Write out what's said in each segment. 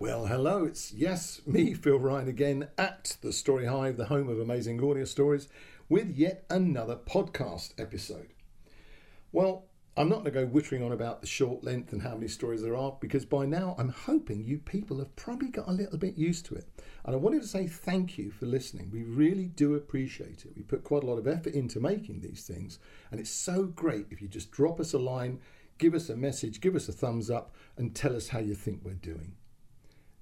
Well, hello, it's yes, me, Phil Ryan, again at the Story Hive, the home of amazing audio stories, with yet another podcast episode. Well, I'm not going to go whittering on about the short length and how many stories there are because by now I'm hoping you people have probably got a little bit used to it. And I wanted to say thank you for listening. We really do appreciate it. We put quite a lot of effort into making these things, and it's so great if you just drop us a line, give us a message, give us a thumbs up, and tell us how you think we're doing.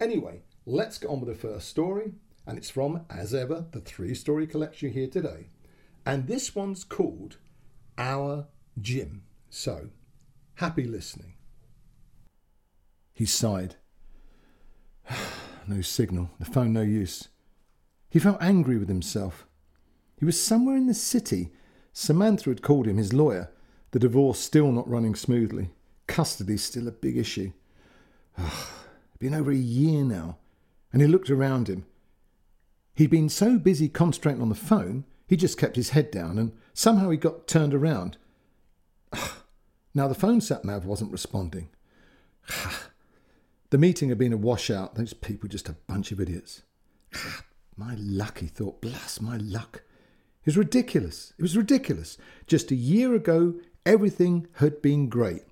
Anyway, let's get on with the first story, and it's from, as ever, the three story collection here today. And this one's called Our Jim. So, happy listening. He sighed. no signal, the phone no use. He felt angry with himself. He was somewhere in the city. Samantha had called him his lawyer, the divorce still not running smoothly. Custody still a big issue. Been over a year now, and he looked around him. He'd been so busy concentrating on the phone, he just kept his head down, and somehow he got turned around. now the phone sat nav wasn't responding. The meeting had been a washout. Those people just a bunch of idiots. my luck, he thought. Bless my luck. It was ridiculous. It was ridiculous. Just a year ago, everything had been great.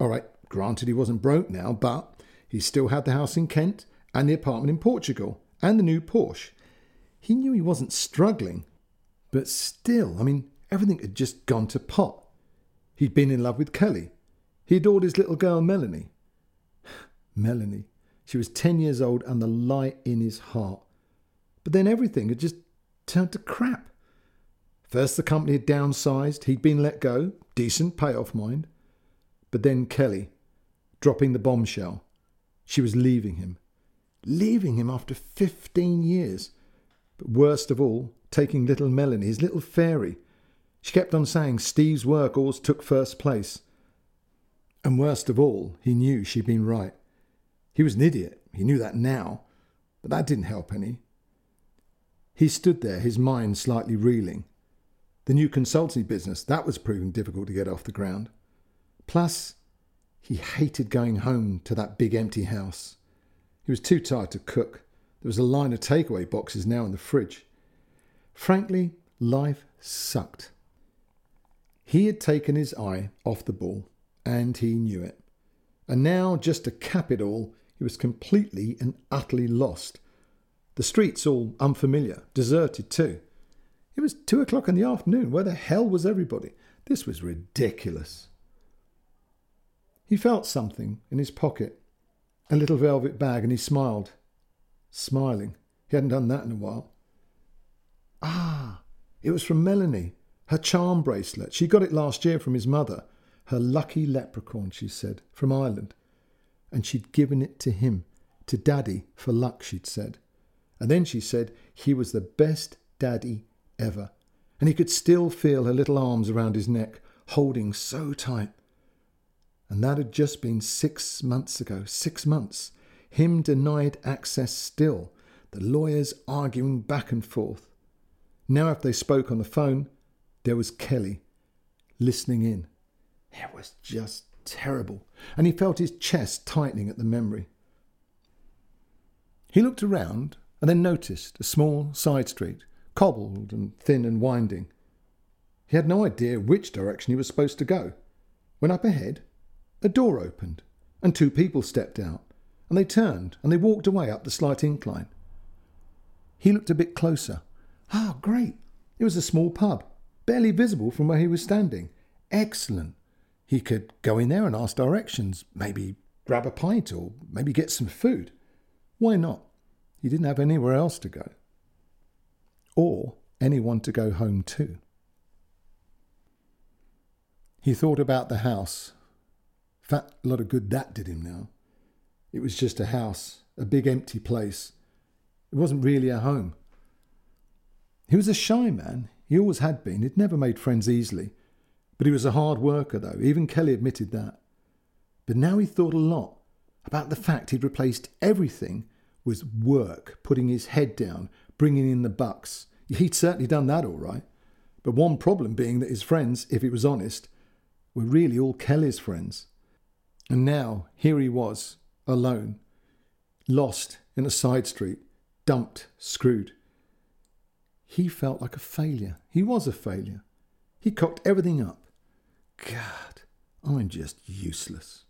All right, granted he wasn't broke now, but he still had the house in Kent and the apartment in Portugal and the new Porsche. He knew he wasn't struggling, but still, I mean, everything had just gone to pot. He'd been in love with Kelly. He adored his little girl, Melanie. Melanie. She was 10 years old and the light in his heart. But then everything had just turned to crap. First, the company had downsized, he'd been let go, decent payoff, mind. But then Kelly, dropping the bombshell. She was leaving him. Leaving him after 15 years. But worst of all, taking little Melanie, his little fairy. She kept on saying Steve's work always took first place. And worst of all, he knew she'd been right. He was an idiot. He knew that now. But that didn't help any. He stood there, his mind slightly reeling. The new consultancy business, that was proving difficult to get off the ground. Plus, he hated going home to that big empty house. He was too tired to cook. There was a line of takeaway boxes now in the fridge. Frankly, life sucked. He had taken his eye off the ball, and he knew it. And now, just to cap it all, he was completely and utterly lost. The streets all unfamiliar, deserted too. It was two o'clock in the afternoon. Where the hell was everybody? This was ridiculous. He felt something in his pocket, a little velvet bag, and he smiled. Smiling. He hadn't done that in a while. Ah, it was from Melanie, her charm bracelet. She got it last year from his mother. Her lucky leprechaun, she said, from Ireland and she'd given it to him, to Daddy, for luck, she'd said. And then she said he was the best daddy ever, and he could still feel her little arms around his neck, holding so tight. And that had just been six months ago, six months. Him denied access still, the lawyers arguing back and forth. Now, if they spoke on the phone, there was Kelly listening in. It was just terrible, and he felt his chest tightening at the memory. He looked around and then noticed a small side street, cobbled and thin and winding. He had no idea which direction he was supposed to go, when up ahead a door opened and two people stepped out, and they turned and they walked away up the slight incline. He looked a bit closer. Ah, great! It was a small pub, barely visible from where he was standing. Excellent. He could go in there and ask directions, maybe grab a pint or maybe get some food. Why not? He didn't have anywhere else to go. Or anyone to go home to. He thought about the house. Fat a lot of good that did him now. It was just a house, a big empty place. It wasn't really a home. He was a shy man. He always had been. He'd never made friends easily. But he was a hard worker, though. Even Kelly admitted that. But now he thought a lot about the fact he'd replaced everything with work, putting his head down, bringing in the bucks. He'd certainly done that all right. But one problem being that his friends, if he was honest, were really all Kelly's friends. And now here he was, alone, lost in a side street, dumped, screwed. He felt like a failure. He was a failure. He cocked everything up. God, I'm just useless.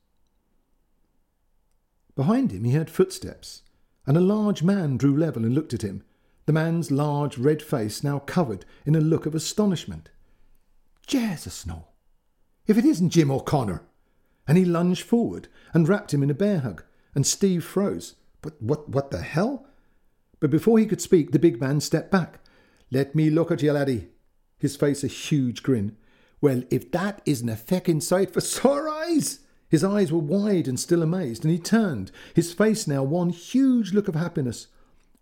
Behind him, he heard footsteps, and a large man drew level and looked at him, the man's large red face now covered in a look of astonishment. Jesus, no! If it isn't Jim O'Connor! And he lunged forward and wrapped him in a bear hug, and Steve froze. But what, what the hell? But before he could speak, the big man stepped back. Let me look at you, laddie. His face a huge grin. Well, if that isn't a feckin' sight for sore eyes! His eyes were wide and still amazed, and he turned, his face now one huge look of happiness.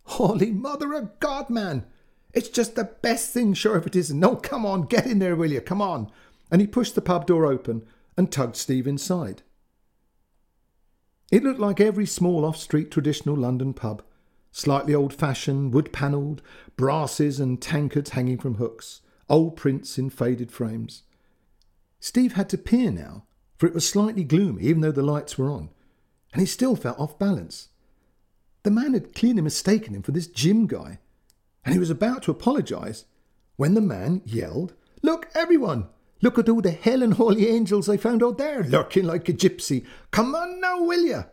Holy Mother of God, man! It's just the best thing, sure if it isn't. No, come on, get in there, will you? Come on. And he pushed the pub door open and tugged Steve inside. It looked like every small off street traditional London pub slightly old fashioned, wood panelled, brasses and tankards hanging from hooks, old prints in faded frames. Steve had to peer now, for it was slightly gloomy, even though the lights were on, and he still felt off balance. The man had clearly mistaken him for this Jim guy, and he was about to apologise when the man yelled, Look, everyone! Look at all the hell and holy angels I found out there, lurking like a gypsy. Come on now, will you?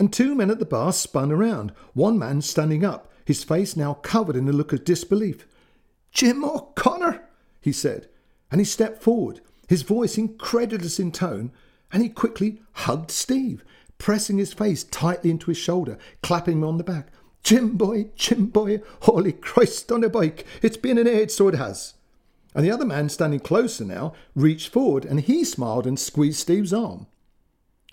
and two men at the bar spun around, one man standing up, his face now covered in a look of disbelief. Jim O'Connor, he said, and he stepped forward, his voice incredulous in tone, and he quickly hugged Steve, pressing his face tightly into his shoulder, clapping him on the back. Jim boy, Jim boy, holy Christ on a bike, it's been an age, so it has. And the other man, standing closer now, reached forward and he smiled and squeezed Steve's arm.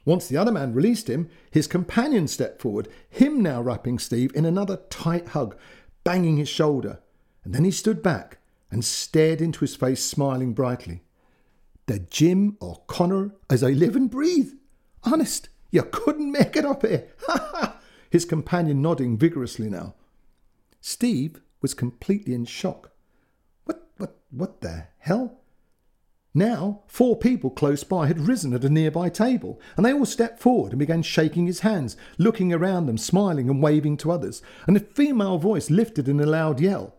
Once the other man released him, his companion stepped forward, him now wrapping Steve in another tight hug, banging his shoulder. And then he stood back and stared into his face, smiling brightly. The Jim O'Connor as I live and breathe. Honest, you couldn't make it up here. Ha ha! His companion nodding vigorously now. Steve was completely in shock. What, what, the hell? Now, four people close by had risen at a nearby table, and they all stepped forward and began shaking his hands, looking around them, smiling and waving to others, and a female voice lifted in a loud yell.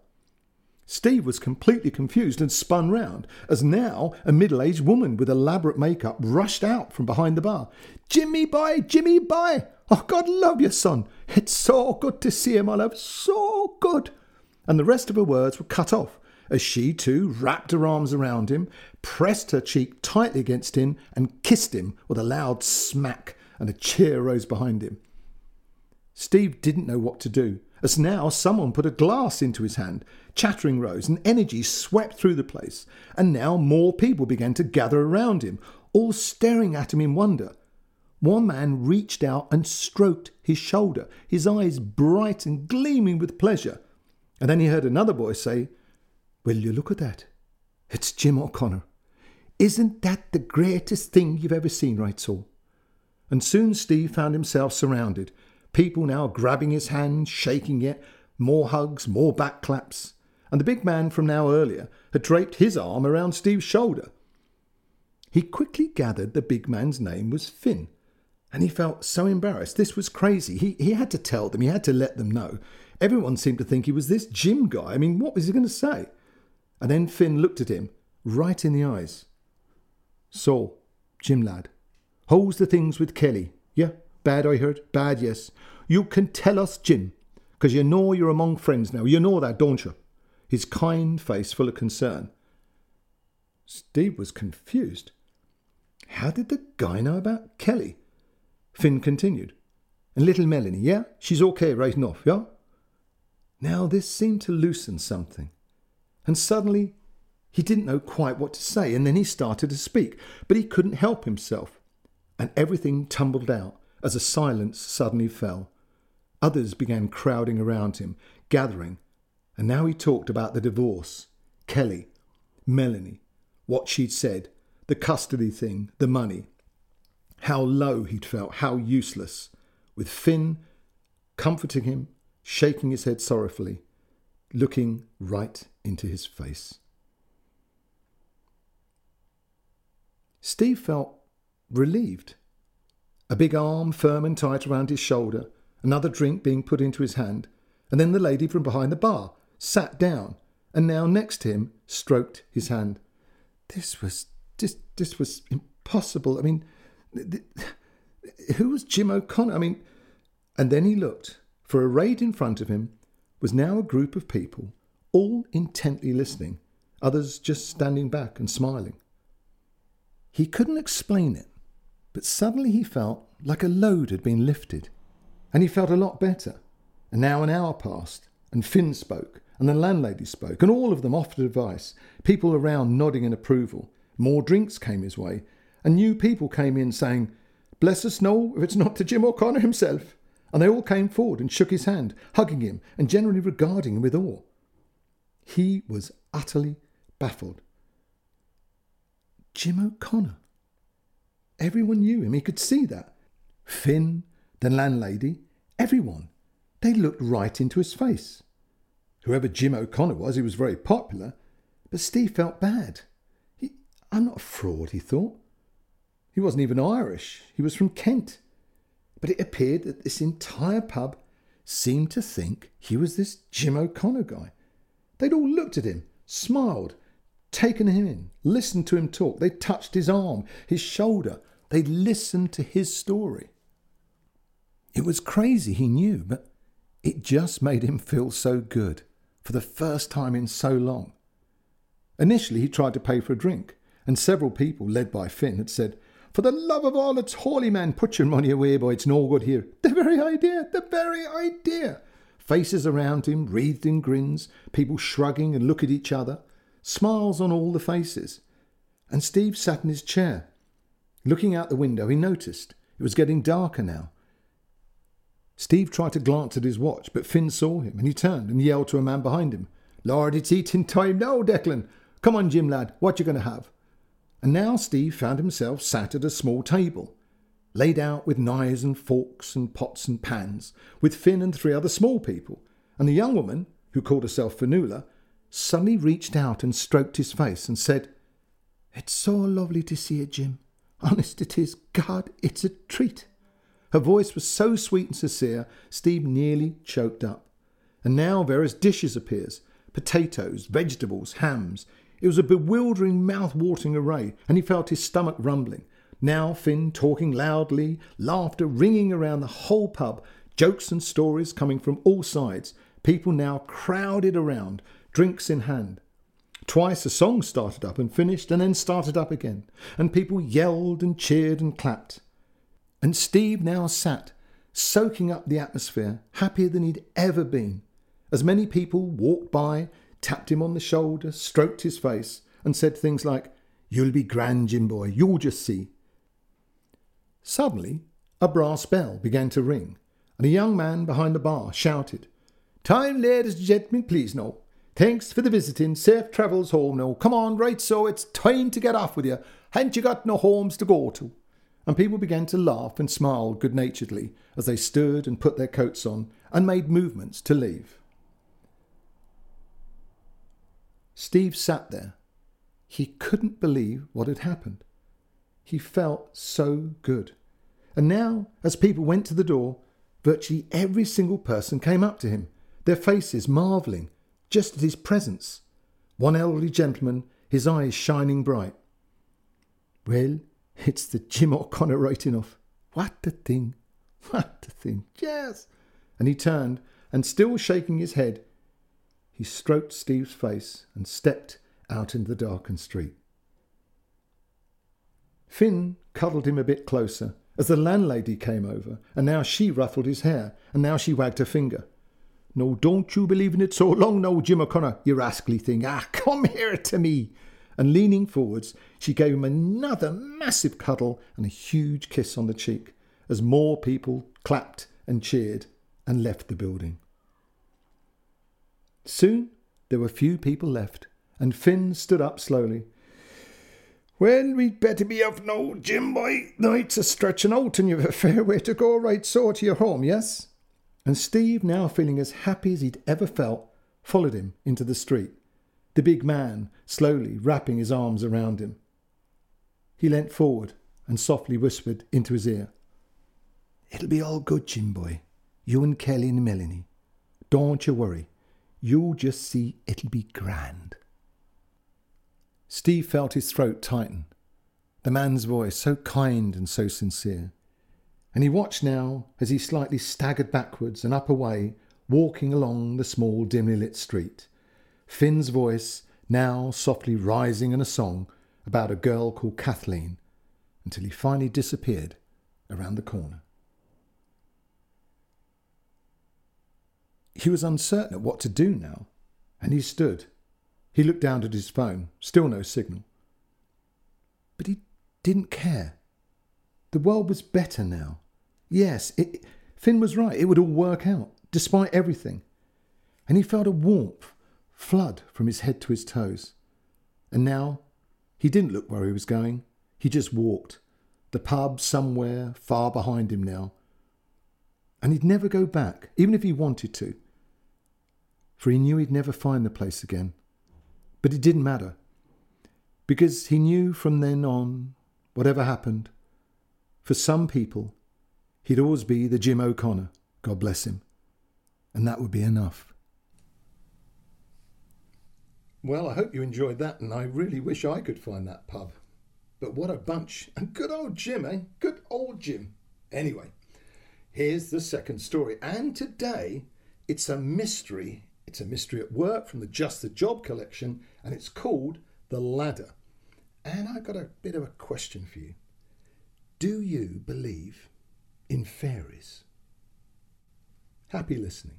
Steve was completely confused and spun round, as now a middle aged woman with elaborate makeup rushed out from behind the bar. Jimmy boy, Jimmy boy! Oh, God love you, son! It's so good to see you, my love, so good! And the rest of her words were cut off as she too wrapped her arms around him, pressed her cheek tightly against him, and kissed him with a loud smack, and a cheer rose behind him. Steve didn't know what to do, as now someone put a glass into his hand. Chattering rose, and energy swept through the place, and now more people began to gather around him, all staring at him in wonder. One man reached out and stroked his shoulder, his eyes bright and gleaming with pleasure. And then he heard another voice say, Will you look at that? It's Jim O'Connor. Isn't that the greatest thing you've ever seen, right so? And soon Steve found himself surrounded, people now grabbing his hand, shaking it, more hugs, more back claps. And the big man from now earlier had draped his arm around Steve's shoulder. He quickly gathered the big man's name was Finn, and he felt so embarrassed. This was crazy. He, he had to tell them, he had to let them know. Everyone seemed to think he was this Jim guy. I mean, what was he going to say? And then Finn looked at him right in the eyes. So, Jim lad, how's the things with Kelly? Yeah, bad I heard? Bad, yes. You can tell us, Jim, because you know you're among friends now. You know that, don't you? His kind face full of concern. Steve was confused. How did the guy know about Kelly? Finn continued. And little Melanie, yeah? She's okay right enough, yeah? Now this seemed to loosen something. And suddenly, he didn't know quite what to say, and then he started to speak, but he couldn't help himself. And everything tumbled out as a silence suddenly fell. Others began crowding around him, gathering, and now he talked about the divorce, Kelly, Melanie, what she'd said, the custody thing, the money. How low he'd felt, how useless, with Finn comforting him, shaking his head sorrowfully, looking right into his face. Steve felt relieved. A big arm firm and tight around his shoulder, another drink being put into his hand, and then the lady from behind the bar sat down and now next to him stroked his hand. This was this this was impossible. I mean, th- th- who was Jim O'Connor? I mean, and then he looked, for arrayed in front of him was now a group of people, all intently listening, others just standing back and smiling. He couldn't explain it, but suddenly he felt like a load had been lifted, and he felt a lot better. And now an hour passed, and Finn spoke, and the landlady spoke, and all of them offered advice, people around nodding in approval. More drinks came his way, and new people came in saying, Bless us, no, if it's not to Jim O'Connor himself. And they all came forward and shook his hand, hugging him and generally regarding him with awe. He was utterly baffled. Jim O'Connor. Everyone knew him, he could see that. Finn, the landlady, everyone. They looked right into his face. Whoever Jim O'Connor was, he was very popular, but Steve felt bad. He, I'm not a fraud, he thought. He wasn't even Irish, he was from Kent. But it appeared that this entire pub seemed to think he was this Jim O'Connor guy. They'd all looked at him, smiled, taken him in, listened to him talk. They touched his arm, his shoulder. They'd listened to his story. It was crazy, he knew, but it just made him feel so good for the first time in so long. Initially, he tried to pay for a drink, and several people, led by Finn, had said, For the love of all that's holy, man, put your money away, boy, it's no good here. The very idea, the very idea. Faces around him wreathed in grins, people shrugging and look at each other, smiles on all the faces. And Steve sat in his chair. Looking out the window, he noticed it was getting darker now, Steve tried to glance at his watch, but Finn saw him and he turned and yelled to a man behind him, Lord, it's eating time now, Declan. Come on, Jim lad, what you going to have? And now Steve found himself sat at a small table, laid out with knives and forks and pots and pans, with Finn and three other small people. And the young woman, who called herself Fionnuala, suddenly reached out and stroked his face and said, It's so lovely to see you, Jim. Honest it is. God, it's a treat. Her voice was so sweet and sincere, Steve nearly choked up. And now various dishes appears potatoes, vegetables, hams. It was a bewildering, mouth-watering array, and he felt his stomach rumbling. Now Finn talking loudly, laughter ringing around the whole pub, jokes and stories coming from all sides. People now crowded around, drinks in hand. Twice a song started up and finished, and then started up again, and people yelled and cheered and clapped. And Steve now sat, soaking up the atmosphere, happier than he'd ever been. As many people walked by, tapped him on the shoulder, stroked his face, and said things like, You'll be grand, Jim boy, you'll just see. Suddenly, a brass bell began to ring, and a young man behind the bar shouted, Time, ladies and gentlemen, please no. Thanks for the visiting. Safe travels home now. Come on, right so it's time to get off with you. Haven't you got no homes to go to? and people began to laugh and smile good naturedly as they stood and put their coats on and made movements to leave. Steve sat there. He couldn't believe what had happened. He felt so good. And now, as people went to the door, virtually every single person came up to him, their faces marvelling just at his presence. One elderly gentleman, his eyes shining bright. Well, it's the Jim O'Connor writing off. What a thing! What a thing! Yes! And he turned, and still shaking his head, he stroked Steve's face and stepped out into the darkened street. Finn cuddled him a bit closer as the landlady came over, and now she ruffled his hair, and now she wagged her finger. No, don't you believe in it so long, no, Jim O'Connor, you rascally thing. Ah, come here to me and leaning forwards, she gave him another massive cuddle and a huge kiss on the cheek as more people clapped and cheered and left the building. Soon there were few people left, and Finn stood up slowly. Well, we'd better be off now, Jim boy. Night's a stretching out, and you've a fair way to go right so to your home, yes? And Steve, now feeling as happy as he'd ever felt, followed him into the street the big man slowly wrapping his arms around him. He leant forward and softly whispered into his ear, It'll be all good, Jim boy. You and Kelly and Melanie. Don't you worry. You'll just see it'll be grand. Steve felt his throat tighten. The man's voice, so kind and so sincere. And he watched now as he slightly staggered backwards and up away, walking along the small, dimly lit street. Finn's voice now softly rising in a song about a girl called Kathleen until he finally disappeared around the corner. He was uncertain of what to do now, and he stood. He looked down at his phone, still no signal. But he didn't care. The world was better now. Yes, it, Finn was right. It would all work out, despite everything. And he felt a warmth flood from his head to his toes. And now he didn't look where he was going. He just walked. The pub somewhere far behind him now. And he'd never go back, even if he wanted to. For he knew he'd never find the place again. But it didn't matter. Because he knew from then on, whatever happened, for some people, he'd always be the Jim O'Connor, God bless him. And that would be enough. Well, I hope you enjoyed that, and I really wish I could find that pub. But what a bunch. And good old Jim, eh? Good old Jim. Anyway, here's the second story. And today, it's a mystery. It's a mystery at work from the Just the Job collection, and it's called The Ladder. And I've got a bit of a question for you. Do you believe in fairies? Happy listening.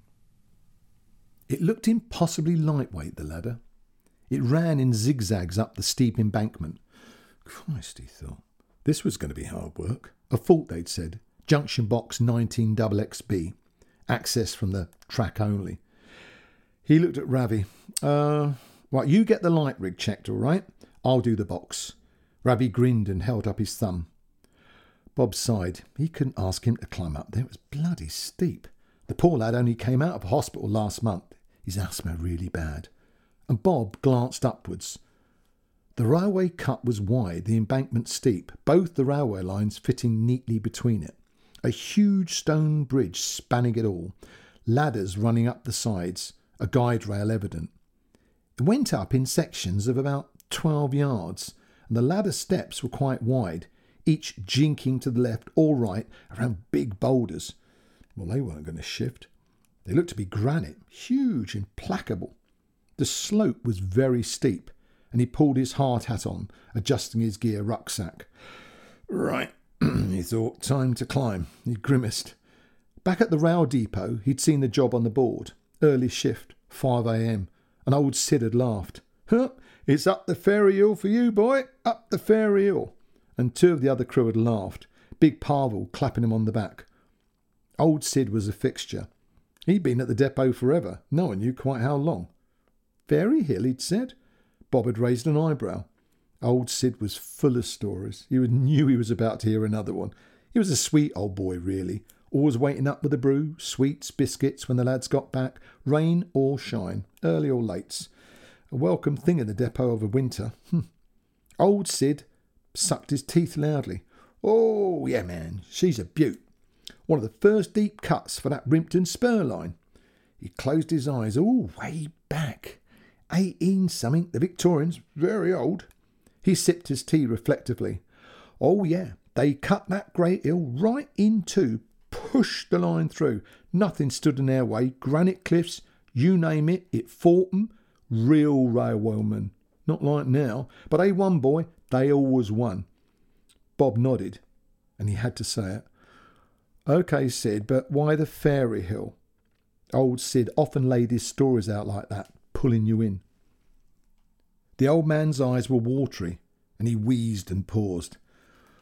It looked impossibly lightweight, the ladder. It ran in zigzags up the steep embankment. Christ, he thought. This was going to be hard work. A fault, they'd said. Junction box 19 XB. Access from the track only. He looked at Ravi. Uh, right, you get the light rig checked, all right? I'll do the box. Ravi grinned and held up his thumb. Bob sighed. He couldn't ask him to climb up there. It was bloody steep. The poor lad only came out of hospital last month. His asthma really bad and Bob glanced upwards. The railway cut was wide, the embankment steep, both the railway lines fitting neatly between it. A huge stone bridge spanning it all, ladders running up the sides, a guide rail evident. It went up in sections of about 12 yards, and the ladder steps were quite wide, each jinking to the left or right around big boulders. Well, they weren't going to shift. They looked to be granite, huge, implacable. The slope was very steep, and he pulled his hard hat on, adjusting his gear rucksack. Right, he thought, time to climb. He grimaced. Back at the rail depot, he'd seen the job on the board. Early shift, 5 a.m. And old Sid had laughed. Huh, it's up the fairy hill for you, boy, up the fairy hill. And two of the other crew had laughed, Big Pavel clapping him on the back. Old Sid was a fixture. He'd been at the depot forever, no one knew quite how long. Fairy Hill, he'd said. Bob had raised an eyebrow. Old Sid was full of stories. He knew he was about to hear another one. He was a sweet old boy, really, always waiting up with a brew, sweets, biscuits when the lads got back, rain or shine, early or late. A welcome thing in the depot a winter. Hm. Old Sid sucked his teeth loudly. Oh, yeah, man, she's a beaut. One of the first deep cuts for that Rimpton spur line. He closed his eyes all way back. Eighteen something, the Victorians, very old. He sipped his tea reflectively. Oh, yeah, they cut that great hill right in two, pushed the line through. Nothing stood in their way. Granite cliffs, you name it, it fought 'em. Real railwaymen. Not like now, but they won, boy. They always won. Bob nodded, and he had to say it. OK, Sid, but why the Fairy Hill? Old Sid often laid his stories out like that pulling you in. The old man's eyes were watery, and he wheezed and paused.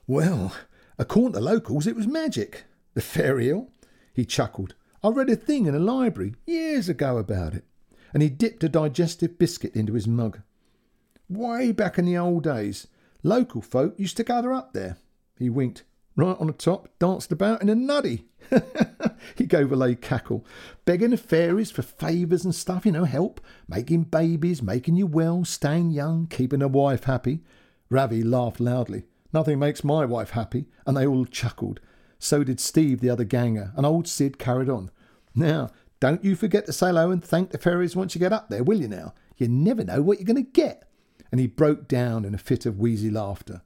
Well, according to locals, it was magic. The fairy hill. He chuckled. I read a thing in a library years ago about it. And he dipped a digestive biscuit into his mug. Way back in the old days, local folk used to gather up there. He winked right on the top, danced about in a nutty. he gave a lay cackle, begging the fairies for favours and stuff, you know, help, making babies, making you well, staying young, keeping a wife happy. Ravi laughed loudly. Nothing makes my wife happy, and they all chuckled. So did Steve, the other ganger, and old Sid carried on. Now, don't you forget to say hello and thank the fairies once you get up there, will you now? You never know what you're going to get. And he broke down in a fit of wheezy laughter.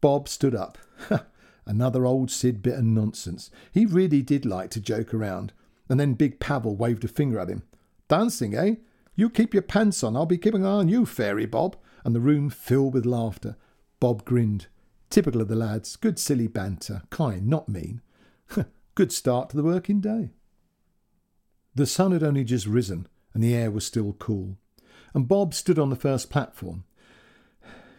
Bob stood up. Another old Sid bit of nonsense. He really did like to joke around. And then Big Pavel waved a finger at him. Dancing, eh? You keep your pants on. I'll be keeping an eye on you, Fairy Bob. And the room filled with laughter. Bob grinned. Typical of the lads. Good silly banter. Kind, not mean. Good start to the working day. The sun had only just risen, and the air was still cool. And Bob stood on the first platform.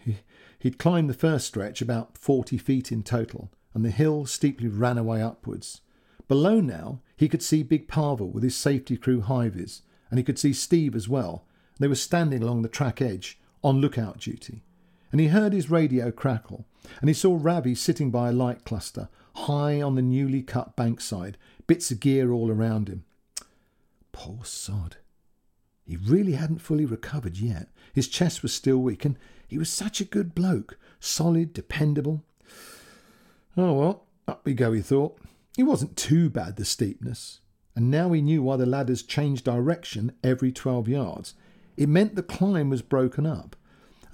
He, he'd climbed the first stretch, about forty feet in total, and the hill steeply ran away upwards. Below now, he could see Big Pavel with his safety crew hi-vis, and he could see Steve as well. They were standing along the track edge, on lookout duty. And he heard his radio crackle, and he saw Ravi sitting by a light cluster, high on the newly cut bankside, bits of gear all around him. Poor sod. He really hadn't fully recovered yet. His chest was still weak, and he was such a good bloke, solid, dependable. Oh well, up we go, he thought. It wasn't too bad, the steepness, and now he knew why the ladders changed direction every twelve yards. It meant the climb was broken up,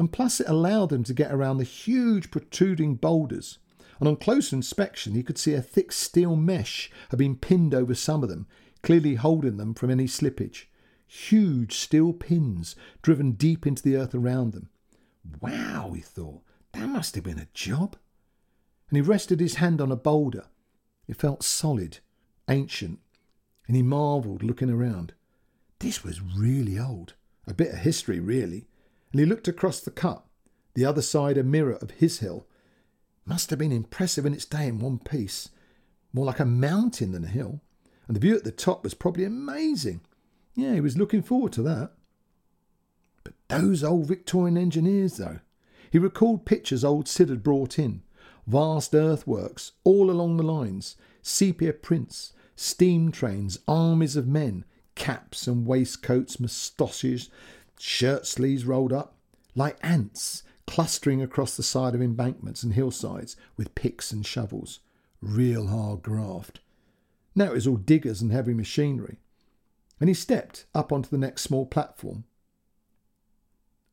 and plus it allowed them to get around the huge protruding boulders. And on closer inspection, he could see a thick steel mesh had been pinned over some of them, clearly holding them from any slippage. Huge steel pins driven deep into the earth around them. Wow, he thought, that must have been a job. And he rested his hand on a boulder it felt solid, ancient, and he marvelled looking around. This was really old, a bit of history, really. And he looked across the cut, the other side a mirror of his hill. Must have been impressive in its day in one piece, more like a mountain than a hill. And the view at the top was probably amazing. Yeah, he was looking forward to that. But those old Victorian engineers, though. He recalled pictures old Sid had brought in vast earthworks all along the lines, sepia prints, steam trains, armies of men, caps and waistcoats, moustaches, shirt sleeves rolled up, like ants clustering across the side of embankments and hillsides with picks and shovels. Real hard graft. Now it was all diggers and heavy machinery. And he stepped up onto the next small platform.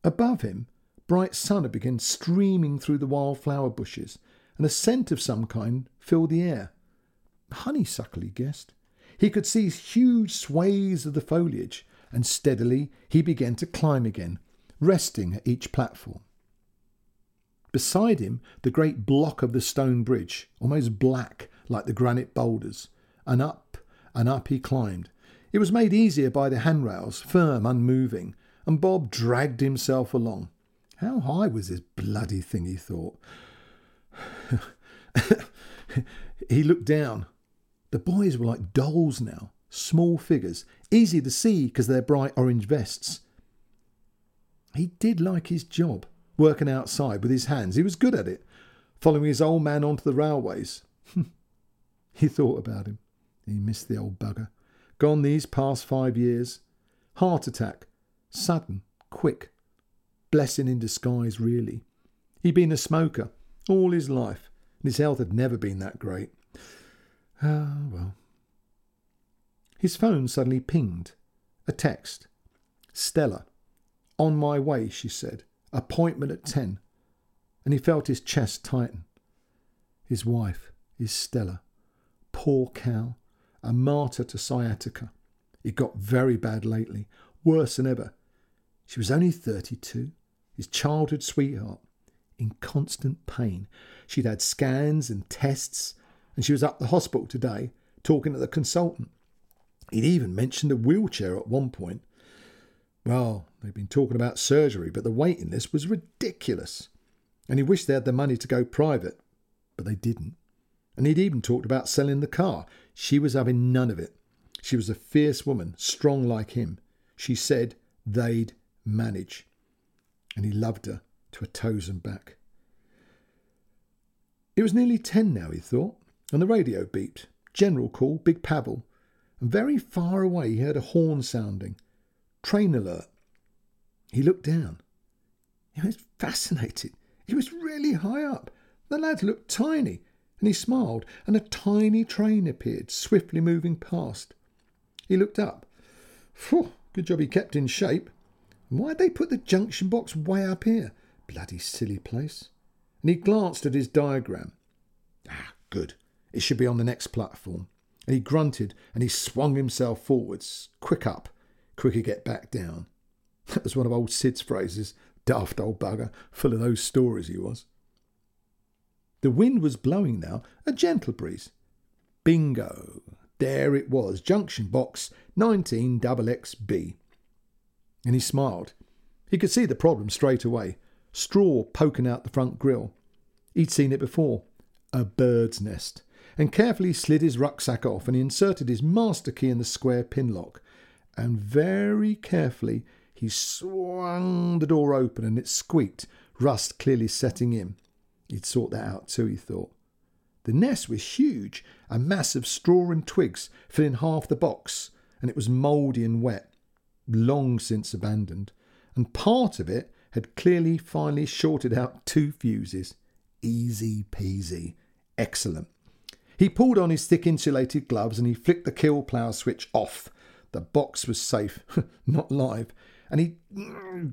Above him, bright sun had begun streaming through the wildflower bushes and a scent of some kind filled the air. Honeysuckle, he guessed. He could see huge swathes of the foliage, and steadily he began to climb again, resting at each platform. Beside him, the great block of the stone bridge, almost black like the granite boulders, and up and up he climbed. It was made easier by the handrails, firm, unmoving, and Bob dragged himself along. How high was this bloody thing, he thought? he looked down. The boys were like dolls now, small figures, easy to see because of their bright orange vests. He did like his job, working outside with his hands. He was good at it, following his old man onto the railways. he thought about him. He missed the old bugger. Gone these past five years. Heart attack. Sudden, quick. Blessing in disguise, really. He'd been a smoker all his life, and his health had never been that great. Ah, well. His phone suddenly pinged. A text. Stella. On my way, she said. Appointment at ten. And he felt his chest tighten. His wife is Stella. Poor cow. A martyr to sciatica. It got very bad lately. Worse than ever. She was only 32. His childhood sweetheart in constant pain. She'd had scans and tests, and she was up the hospital today talking to the consultant. He'd even mentioned a wheelchair at one point. Well, they'd been talking about surgery, but the waiting list was ridiculous. And he wished they had the money to go private, but they didn't. And he'd even talked about selling the car. She was having none of it. She was a fierce woman, strong like him. She said they'd manage. And he loved her to her toes and back. It was nearly ten now, he thought, and the radio beeped. General call, Big Pavel. And very far away he heard a horn sounding. Train alert. He looked down. He was fascinated. He was really high up. The lad looked tiny, and he smiled, and a tiny train appeared, swiftly moving past. He looked up. Phew, good job he kept in shape. Why'd they put the junction box way up here? Bloody silly place. And he glanced at his diagram. Ah, good. It should be on the next platform. And he grunted and he swung himself forwards. Quick up, quicker get back down. That was one of old Sid's phrases. Daft old bugger, full of those stories he was. The wind was blowing now, a gentle breeze. Bingo! There it was, junction box 19 XXB. And he smiled. He could see the problem straight away. Straw poking out the front grill. He'd seen it before. A bird's nest. And carefully slid his rucksack off and he inserted his master key in the square pin lock. And very carefully he swung the door open and it squeaked, rust clearly setting in. He'd sort that out too, he thought. The nest was huge, a mass of straw and twigs filling half the box, and it was mouldy and wet, long since abandoned, and part of it had clearly finally shorted out two fuses. Easy peasy. Excellent. He pulled on his thick insulated gloves and he flicked the kill plough switch off. The box was safe, not live, and he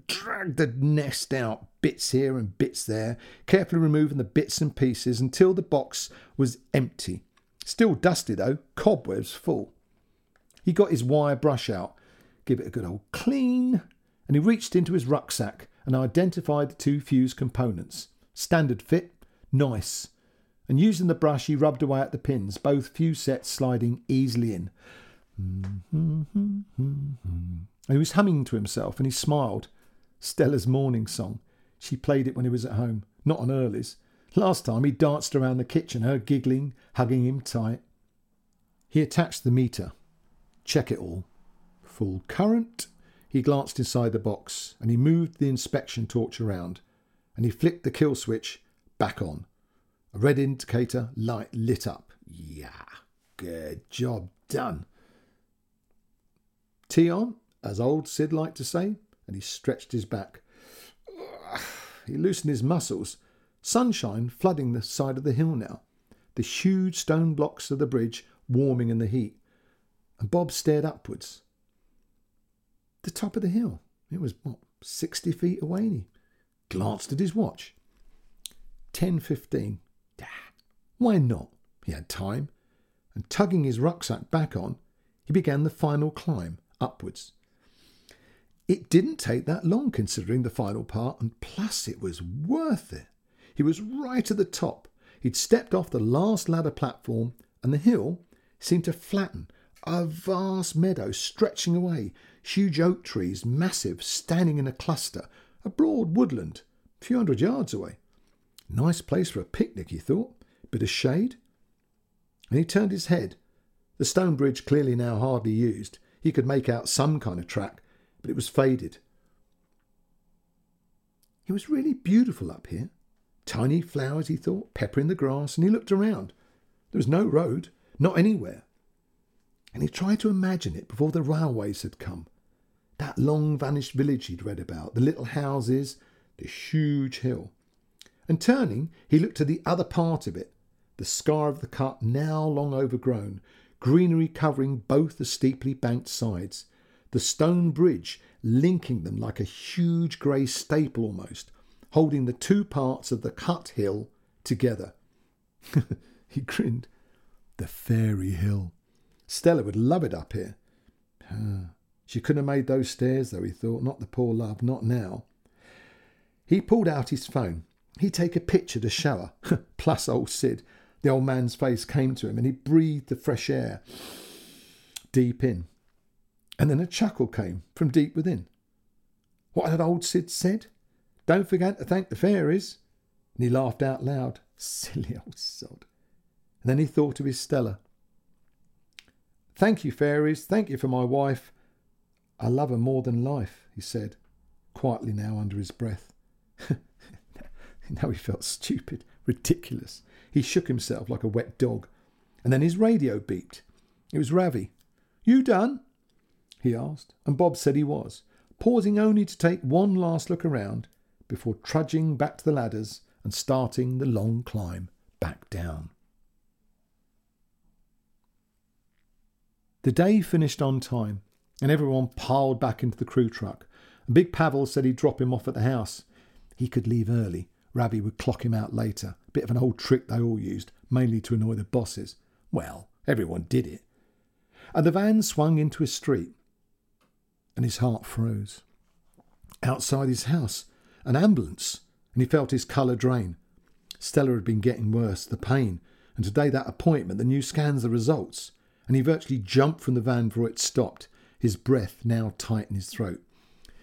dragged the nest out, bits here and bits there, carefully removing the bits and pieces until the box was empty. Still dusty though, cobwebs full. He got his wire brush out, give it a good old clean, and he reached into his rucksack and identified the two fuse components. Standard fit, nice. And using the brush, he rubbed away at the pins, both fuse sets sliding easily in. He was humming to himself and he smiled. Stella's morning song. She played it when he was at home, not on Early's. Last time he danced around the kitchen, her giggling, hugging him tight. He attached the meter. Check it all. Full current. He glanced inside the box and he moved the inspection torch around and he flicked the kill switch back on. Red indicator light lit up. Yeah, good job done. Tea on, as old Sid liked to say, and he stretched his back. He loosened his muscles. Sunshine flooding the side of the hill now, the huge stone blocks of the bridge warming in the heat. And Bob stared upwards. The top of the hill. It was, what, 60 feet away? And he glanced at his watch. 10.15. Why not? He had time. And tugging his rucksack back on, he began the final climb upwards. It didn't take that long considering the final part, and plus it was worth it. He was right at the top. He'd stepped off the last ladder platform, and the hill seemed to flatten. A vast meadow stretching away, huge oak trees, massive, standing in a cluster, a broad woodland, a few hundred yards away. Nice place for a picnic, he thought. Bit of shade. And he turned his head. The stone bridge clearly now hardly used. He could make out some kind of track, but it was faded. It was really beautiful up here. Tiny flowers, he thought, peppering the grass, and he looked around. There was no road, not anywhere. And he tried to imagine it before the railways had come. That long vanished village he'd read about, the little houses, the huge hill. And turning, he looked to the other part of it, the scar of the cut now long overgrown, greenery covering both the steeply banked sides, the stone bridge linking them like a huge grey staple almost, holding the two parts of the cut hill together. he grinned. The fairy hill. Stella would love it up here. Ah, she couldn't have made those stairs, though, he thought. Not the poor love, not now. He pulled out his phone. He'd take a picture to show her. Plus old Sid. The old man's face came to him and he breathed the fresh air deep in. And then a chuckle came from deep within. What had old Sid said? Don't forget to thank the fairies. And he laughed out loud. Silly old sod. And then he thought of his Stella. Thank you, fairies. Thank you for my wife. I love her more than life, he said, quietly now under his breath. now he felt stupid, ridiculous. He shook himself like a wet dog. And then his radio beeped. It was Ravi. You done? he asked, and Bob said he was, pausing only to take one last look around before trudging back to the ladders and starting the long climb back down. The day finished on time, and everyone piled back into the crew truck. And Big Pavel said he'd drop him off at the house. He could leave early. Ravi would clock him out later. Bit of an old trick they all used, mainly to annoy the bosses. Well, everyone did it. And the van swung into a street, and his heart froze. Outside his house, an ambulance, and he felt his colour drain. Stella had been getting worse, the pain, and today that appointment, the new scans, the results and he virtually jumped from the van before it stopped, his breath now tight in his throat.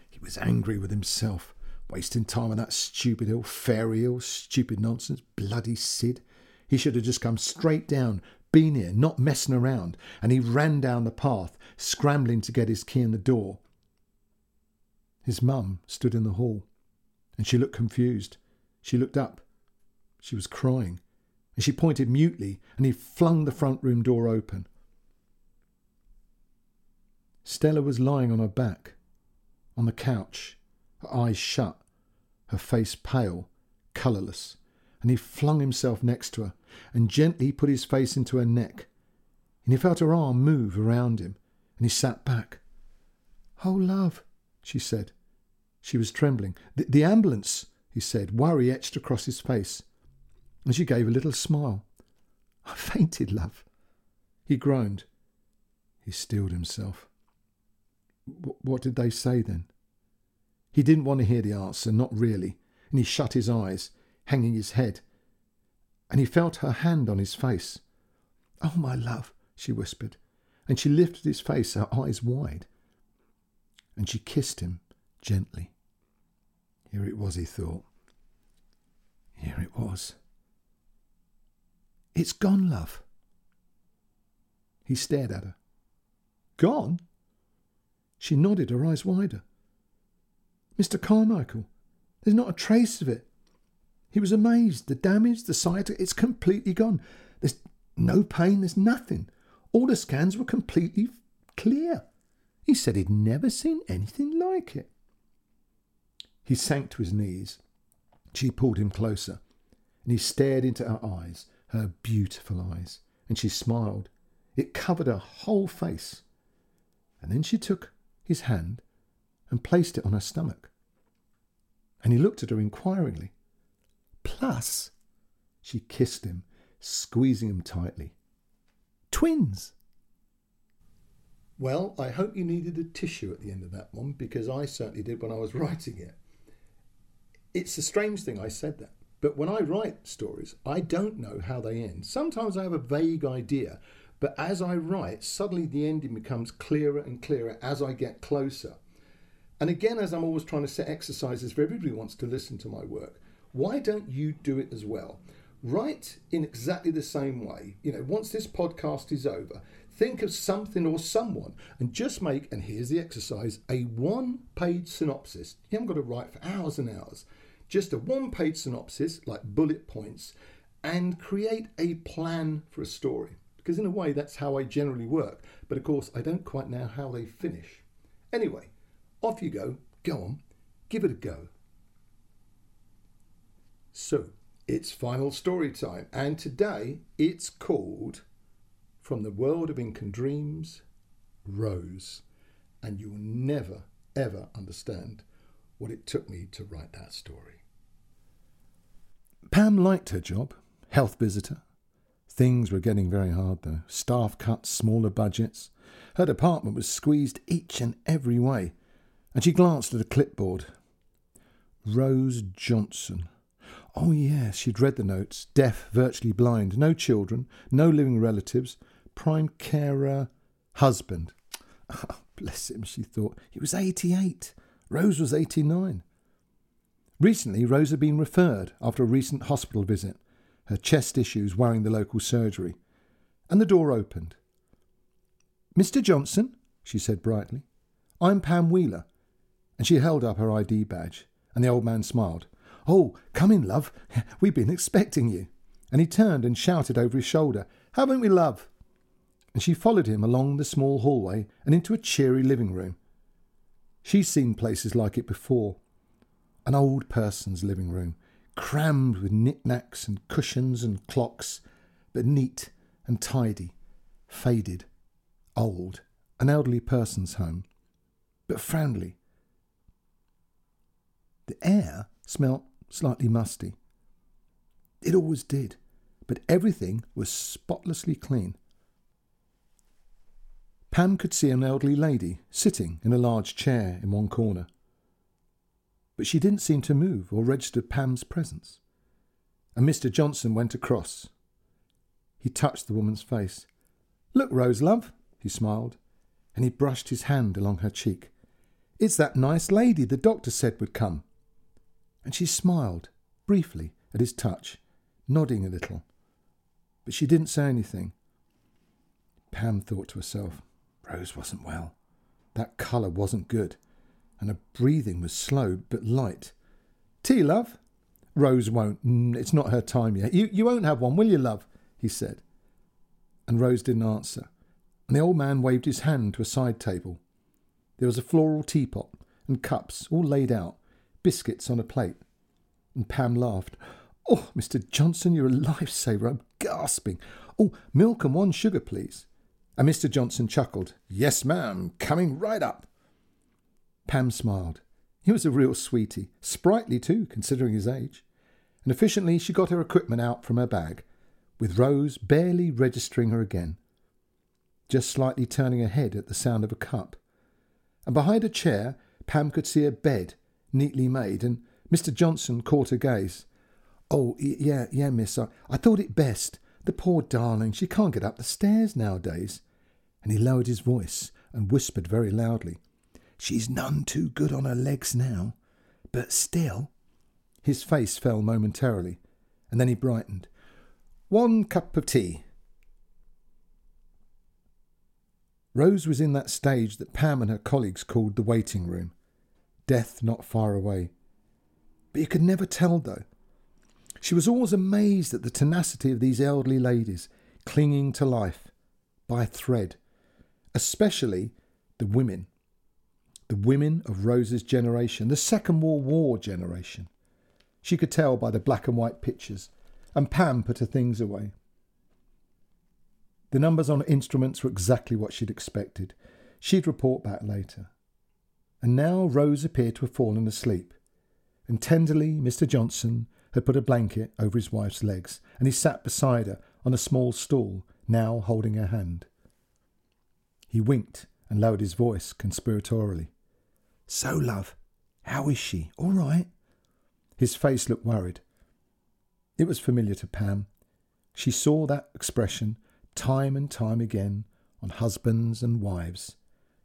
He was angry with himself, wasting time on that stupid hill, fairy hill, stupid nonsense, bloody Sid. He should have just come straight down, been here, not messing around, and he ran down the path, scrambling to get his key in the door. His mum stood in the hall, and she looked confused. She looked up. She was crying, and she pointed mutely, and he flung the front room door open. Stella was lying on her back, on the couch, her eyes shut, her face pale, colourless, and he flung himself next to her and gently put his face into her neck. And he felt her arm move around him, and he sat back. Oh, love, she said. She was trembling. The, the ambulance, he said, worry etched across his face. And she gave a little smile. I fainted, love. He groaned. He steeled himself. What did they say then? He didn't want to hear the answer, not really, and he shut his eyes, hanging his head, and he felt her hand on his face. Oh, my love, she whispered, and she lifted his face, her eyes wide, and she kissed him gently. Here it was, he thought. Here it was. It's gone, love. He stared at her. Gone? She nodded, her eyes wider. Mr. Carmichael, there's not a trace of it. He was amazed. The damage, the sight, it's completely gone. There's no pain, there's nothing. All the scans were completely clear. He said he'd never seen anything like it. He sank to his knees. She pulled him closer, and he stared into her eyes, her beautiful eyes, and she smiled. It covered her whole face. And then she took his hand and placed it on her stomach. And he looked at her inquiringly. Plus, she kissed him, squeezing him tightly. Twins! Well, I hope you needed a tissue at the end of that one because I certainly did when I was writing it. It's a strange thing I said that, but when I write stories, I don't know how they end. Sometimes I have a vague idea, but as I write, suddenly the ending becomes clearer and clearer as I get closer. And again, as I'm always trying to set exercises for everybody who wants to listen to my work, why don't you do it as well? Write in exactly the same way. You know, once this podcast is over, think of something or someone and just make, and here's the exercise, a one page synopsis. You haven't got to write for hours and hours. Just a one page synopsis, like bullet points, and create a plan for a story because in a way that's how I generally work. But of course, I don't quite know how they finish. Anyway, off you go. Go on, give it a go. So, it's final story time, and today it's called From the World of Ink and Dreams, Rose. And you'll never, ever understand what it took me to write that story. Pam liked her job, health visitor, Things were getting very hard, though. Staff cuts, smaller budgets. Her department was squeezed each and every way, and she glanced at a clipboard. Rose Johnson. Oh, yes, she'd read the notes. Deaf, virtually blind, no children, no living relatives, prime carer, husband. Oh, bless him, she thought. He was 88. Rose was 89. Recently, Rose had been referred after a recent hospital visit her chest issues worrying the local surgery, and the door opened. Mr. Johnson, she said brightly, I'm Pam Wheeler. And she held up her ID badge, and the old man smiled. Oh, come in, love. We've been expecting you. And he turned and shouted over his shoulder, Haven't we, love? And she followed him along the small hallway and into a cheery living room. She's seen places like it before. An old person's living room, crammed with knickknacks and cushions and clocks, but neat and tidy, faded, old, an elderly person's home, but friendly. The air smelt slightly musty. It always did, but everything was spotlessly clean. Pam could see an elderly lady sitting in a large chair in one corner. But she didn't seem to move or register Pam's presence. And Mr. Johnson went across. He touched the woman's face. Look, Rose, love, he smiled, and he brushed his hand along her cheek. It's that nice lady the doctor said would come. And she smiled, briefly, at his touch, nodding a little. But she didn't say anything. Pam thought to herself, Rose wasn't well. That colour wasn't good, and her breathing was slow but light. Tea, love? Rose won't. Mm, it's not her time yet. You, you won't have one, will you, love? he said. And Rose didn't answer, and the old man waved his hand to a side table. There was a floral teapot and cups all laid out, biscuits on a plate. And Pam laughed. Oh, Mr. Johnson, you're a lifesaver. I'm gasping. Oh, milk and one sugar, please. And Mr. Johnson chuckled. Yes, ma'am, coming right up. Pam smiled. He was a real sweetie, sprightly too, considering his age. And efficiently she got her equipment out from her bag, with Rose barely registering her again, just slightly turning her head at the sound of a cup. And behind a chair, Pam could see a bed, neatly made, and Mr. Johnson caught her gaze. Oh, yeah, yeah, miss, I, I thought it best the poor darling, she can't get up the stairs nowadays. And he lowered his voice and whispered very loudly, She's none too good on her legs now, but still. His face fell momentarily, and then he brightened. One cup of tea. Rose was in that stage that Pam and her colleagues called the waiting room. Death not far away. But you could never tell, though. She was always amazed at the tenacity of these elderly ladies, clinging to life by a thread, especially the women. The women of Rose's generation, the Second World War generation. She could tell by the black and white pictures, and Pam put her things away. The numbers on instruments were exactly what she'd expected. She'd report back later. And now Rose appeared to have fallen asleep, and tenderly Mr. Johnson had put a blanket over his wife's legs, and he sat beside her on a small stool, now holding her hand. He winked and lowered his voice conspiratorially. So, love, how is she? All right? His face looked worried. It was familiar to Pam. She saw that expression time and time again on husbands and wives.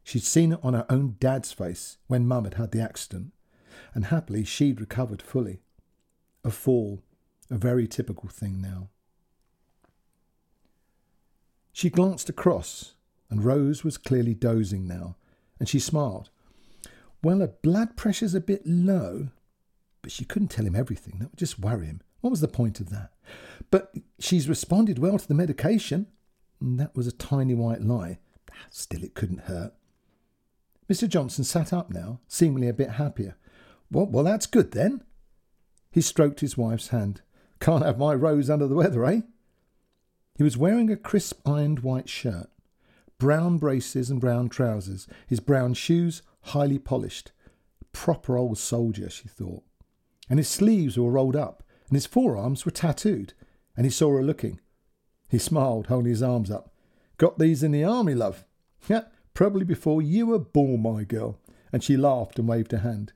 She'd seen it on her own dad's face when Mum had had the accident, and happily she'd recovered fully a fall, a very typical thing now. She glanced across, and Rose was clearly dozing now, and she smiled. Well, her blood pressure's a bit low, but she couldn't tell him everything. That would just worry him. What was the point of that? But she's responded well to the medication. And that was a tiny white lie. Still, it couldn't hurt. Mr. Johnson sat up now, seemingly a bit happier. Well, well, that's good then. He stroked his wife's hand. Can't have my Rose under the weather, eh? He was wearing a crisp ironed white shirt, brown braces and brown trousers, his brown shoes highly polished. Proper old soldier, she thought. And his sleeves were rolled up, and his forearms were tattooed, and he saw her looking. He smiled, holding his arms up. Got these in the army, love. Yeah, probably before you were born, my girl. And she laughed and waved her hand.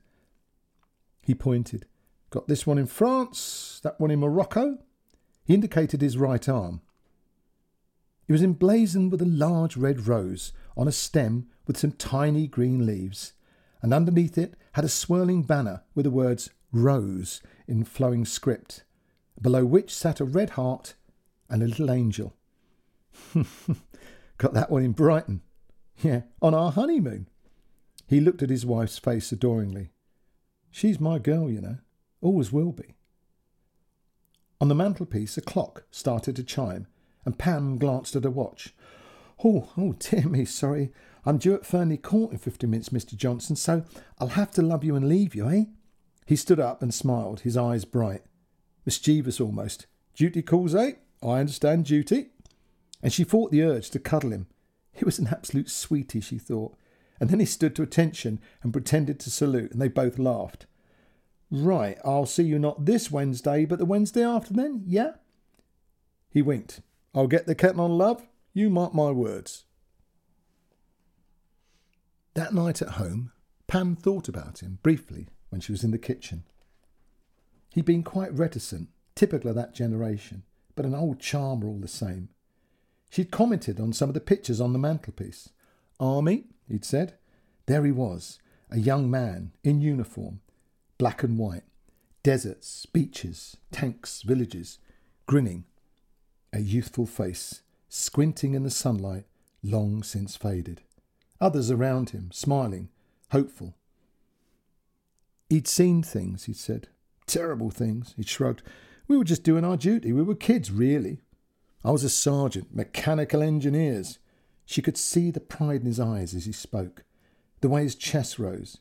He pointed. Got this one in France, that one in Morocco. He indicated his right arm. It was emblazoned with a large red rose on a stem with some tiny green leaves, and underneath it had a swirling banner with the words Rose in flowing script, below which sat a red heart and a little angel. Got that one in Brighton. Yeah, on our honeymoon. He looked at his wife's face adoringly. She's my girl, you know. Always will be. On the mantelpiece, a clock started to chime, and Pam glanced at her watch. Oh, oh, dear me, sorry. I'm due at Fernley Court in fifty minutes, Mr. Johnson, so I'll have to love you and leave you, eh? He stood up and smiled, his eyes bright, mischievous almost. Duty calls, eh? I understand duty. And she fought the urge to cuddle him. He was an absolute sweetie, she thought. And then he stood to attention and pretended to salute, and they both laughed. Right, I'll see you not this Wednesday, but the Wednesday after then, yeah? He winked. I'll get the kettle on, love. You mark my words. That night at home, Pam thought about him briefly when she was in the kitchen. He'd been quite reticent, typical of that generation, but an old charmer all the same. She'd commented on some of the pictures on the mantelpiece. Army, he'd said. There he was, a young man in uniform, black and white, deserts, beaches, tanks, villages, grinning, a youthful face, squinting in the sunlight, long since faded. Others around him, smiling, hopeful. He'd seen things, he'd said. Terrible things, he'd shrugged. We were just doing our duty. We were kids, really. I was a sergeant, mechanical engineers. She could see the pride in his eyes as he spoke, the way his chest rose.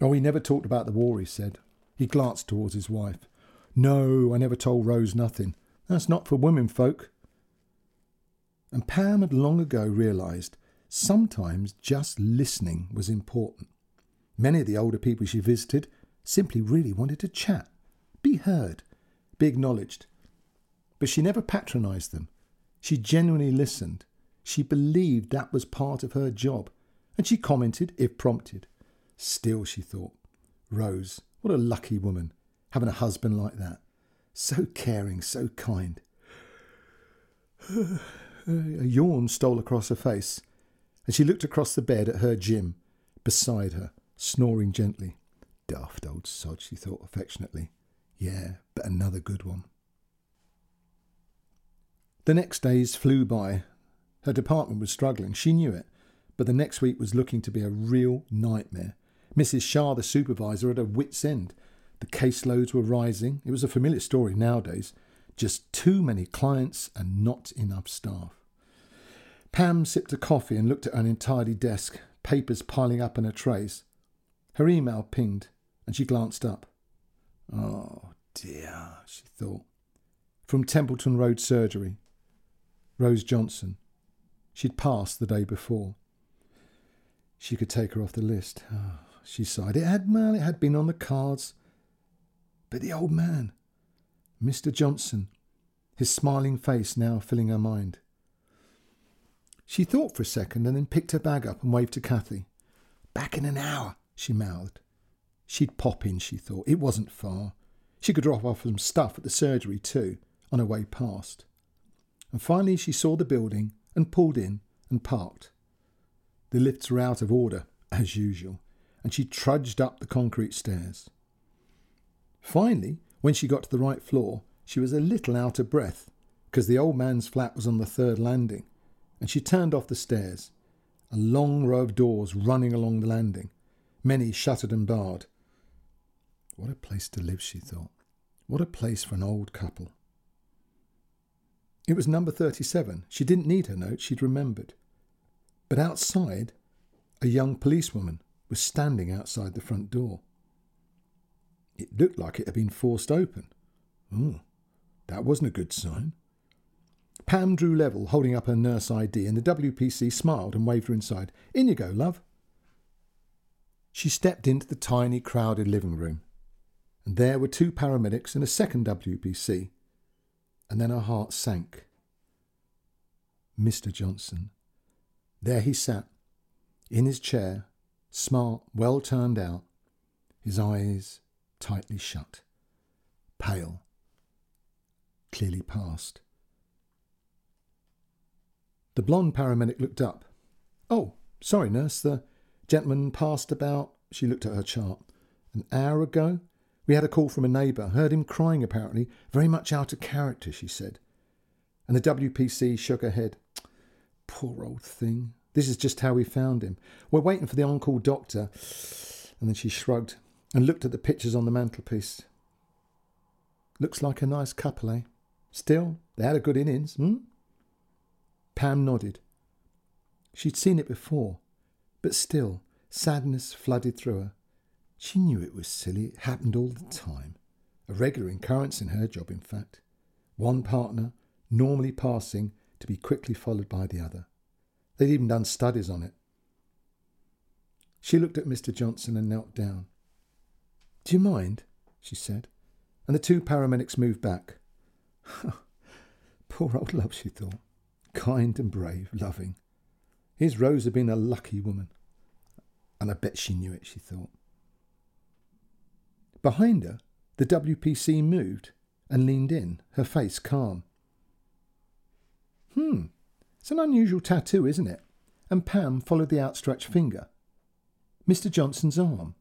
Oh, he never talked about the war, he said. He glanced towards his wife. No, I never told Rose nothing. That's not for women folk. And Pam had long ago realised sometimes just listening was important. Many of the older people she visited simply really wanted to chat, be heard, be acknowledged. But she never patronised them. She genuinely listened. She believed that was part of her job, and she commented if prompted. Still, she thought, Rose, what a lucky woman, having a husband like that. So caring, so kind. a yawn stole across her face, and she looked across the bed at her Jim, beside her, snoring gently. Daft old sod, she thought affectionately. Yeah, but another good one. The next days flew by. Her department was struggling, she knew it, but the next week was looking to be a real nightmare. Mrs. Shah, the supervisor, at her wits' end. The caseloads were rising. It was a familiar story nowadays. Just too many clients and not enough staff. Pam sipped a coffee and looked at her untidy desk, papers piling up in her trays. Her email pinged, and she glanced up. Oh dear, she thought. From Templeton Road Surgery. Rose Johnson. She'd passed the day before. She could take her off the list. Oh, she sighed. It had, well, it had been on the cards. But the old man, Mr. Johnson, his smiling face now filling her mind. She thought for a second and then picked her bag up and waved to Kathy. Back in an hour, she mouthed. She'd pop in, she thought. It wasn't far. She could drop off some stuff at the surgery too, on her way past. And finally she saw the building and pulled in and parked. The lifts were out of order, as usual, and she trudged up the concrete stairs. Finally, when she got to the right floor, she was a little out of breath, because the old man's flat was on the third landing, and she turned off the stairs. A long row of doors running along the landing, many shuttered and barred. What a place to live, she thought. What a place for an old couple. It was number 37. She didn't need her note, she'd remembered. But outside, a young policewoman was standing outside the front door. It looked like it had been forced open. Oh, that wasn't a good sign. Pam drew level, holding up her nurse ID, and the WPC smiled and waved her inside. In you go, love. She stepped into the tiny, crowded living room, and there were two paramedics and a second WPC, and then her heart sank. Mr. Johnson. There he sat, in his chair, smart, well turned out, his eyes tightly shut, pale, clearly past. The blonde paramedic looked up. Oh, sorry, nurse, the gentleman passed about, she looked at her chart, an hour ago. We had a call from a neighbour, heard him crying apparently, very much out of character, she said. And the WPC shook her head. Poor old thing. This is just how we found him. We're waiting for the on call doctor. And then she shrugged and looked at the pictures on the mantelpiece. Looks like a nice couple, eh? Still, they had a good innings, hmm? Pam nodded. She'd seen it before, but still, sadness flooded through her. She knew it was silly. It happened all the time. A regular occurrence in her job, in fact. One partner normally passing to be quickly followed by the other. They'd even done studies on it. She looked at Mr. Johnson and knelt down. Do you mind? she said, and the two paramedics moved back. Poor old love, she thought. Kind and brave, loving. His Rose had been a lucky woman. And I bet she knew it, she thought. Behind her, the WPC moved and leaned in, her face calm. Hmm, it's an unusual tattoo, isn't it? And Pam followed the outstretched finger. Mr. Johnson's arm.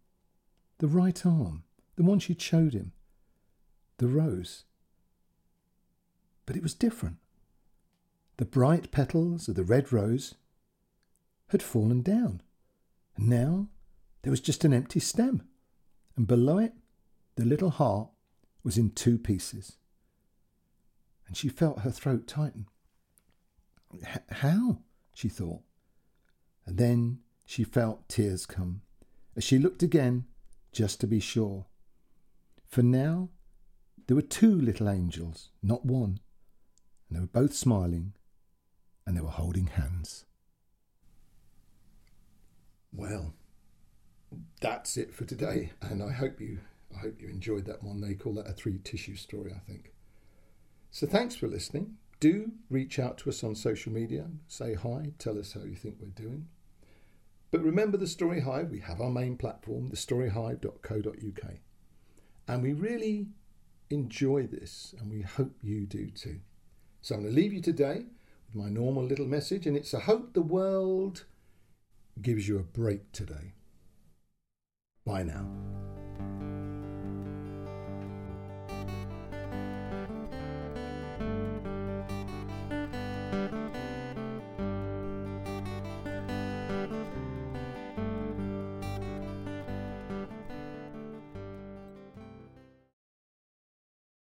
The right arm, the one she'd showed him. The rose. But it was different. The bright petals of the red rose had fallen down, and now there was just an empty stem, and below it the little heart was in two pieces. And she felt her throat tighten. How? she thought. And then she felt tears come as she looked again just to be sure. For now there were two little angels, not one, and they were both smiling and they were holding hands. Well, that's it for today, and I hope you I hope you enjoyed that one. They call that a three tissue story, I think. So thanks for listening. Do reach out to us on social media, say hi, tell us how you think we're doing. But remember the Story Hive, we have our main platform, thestoryhive.co.uk. And we really enjoy this, and we hope you do too. So I'm going to leave you today with my normal little message, and it's a hope the world gives you a break today. Bye now.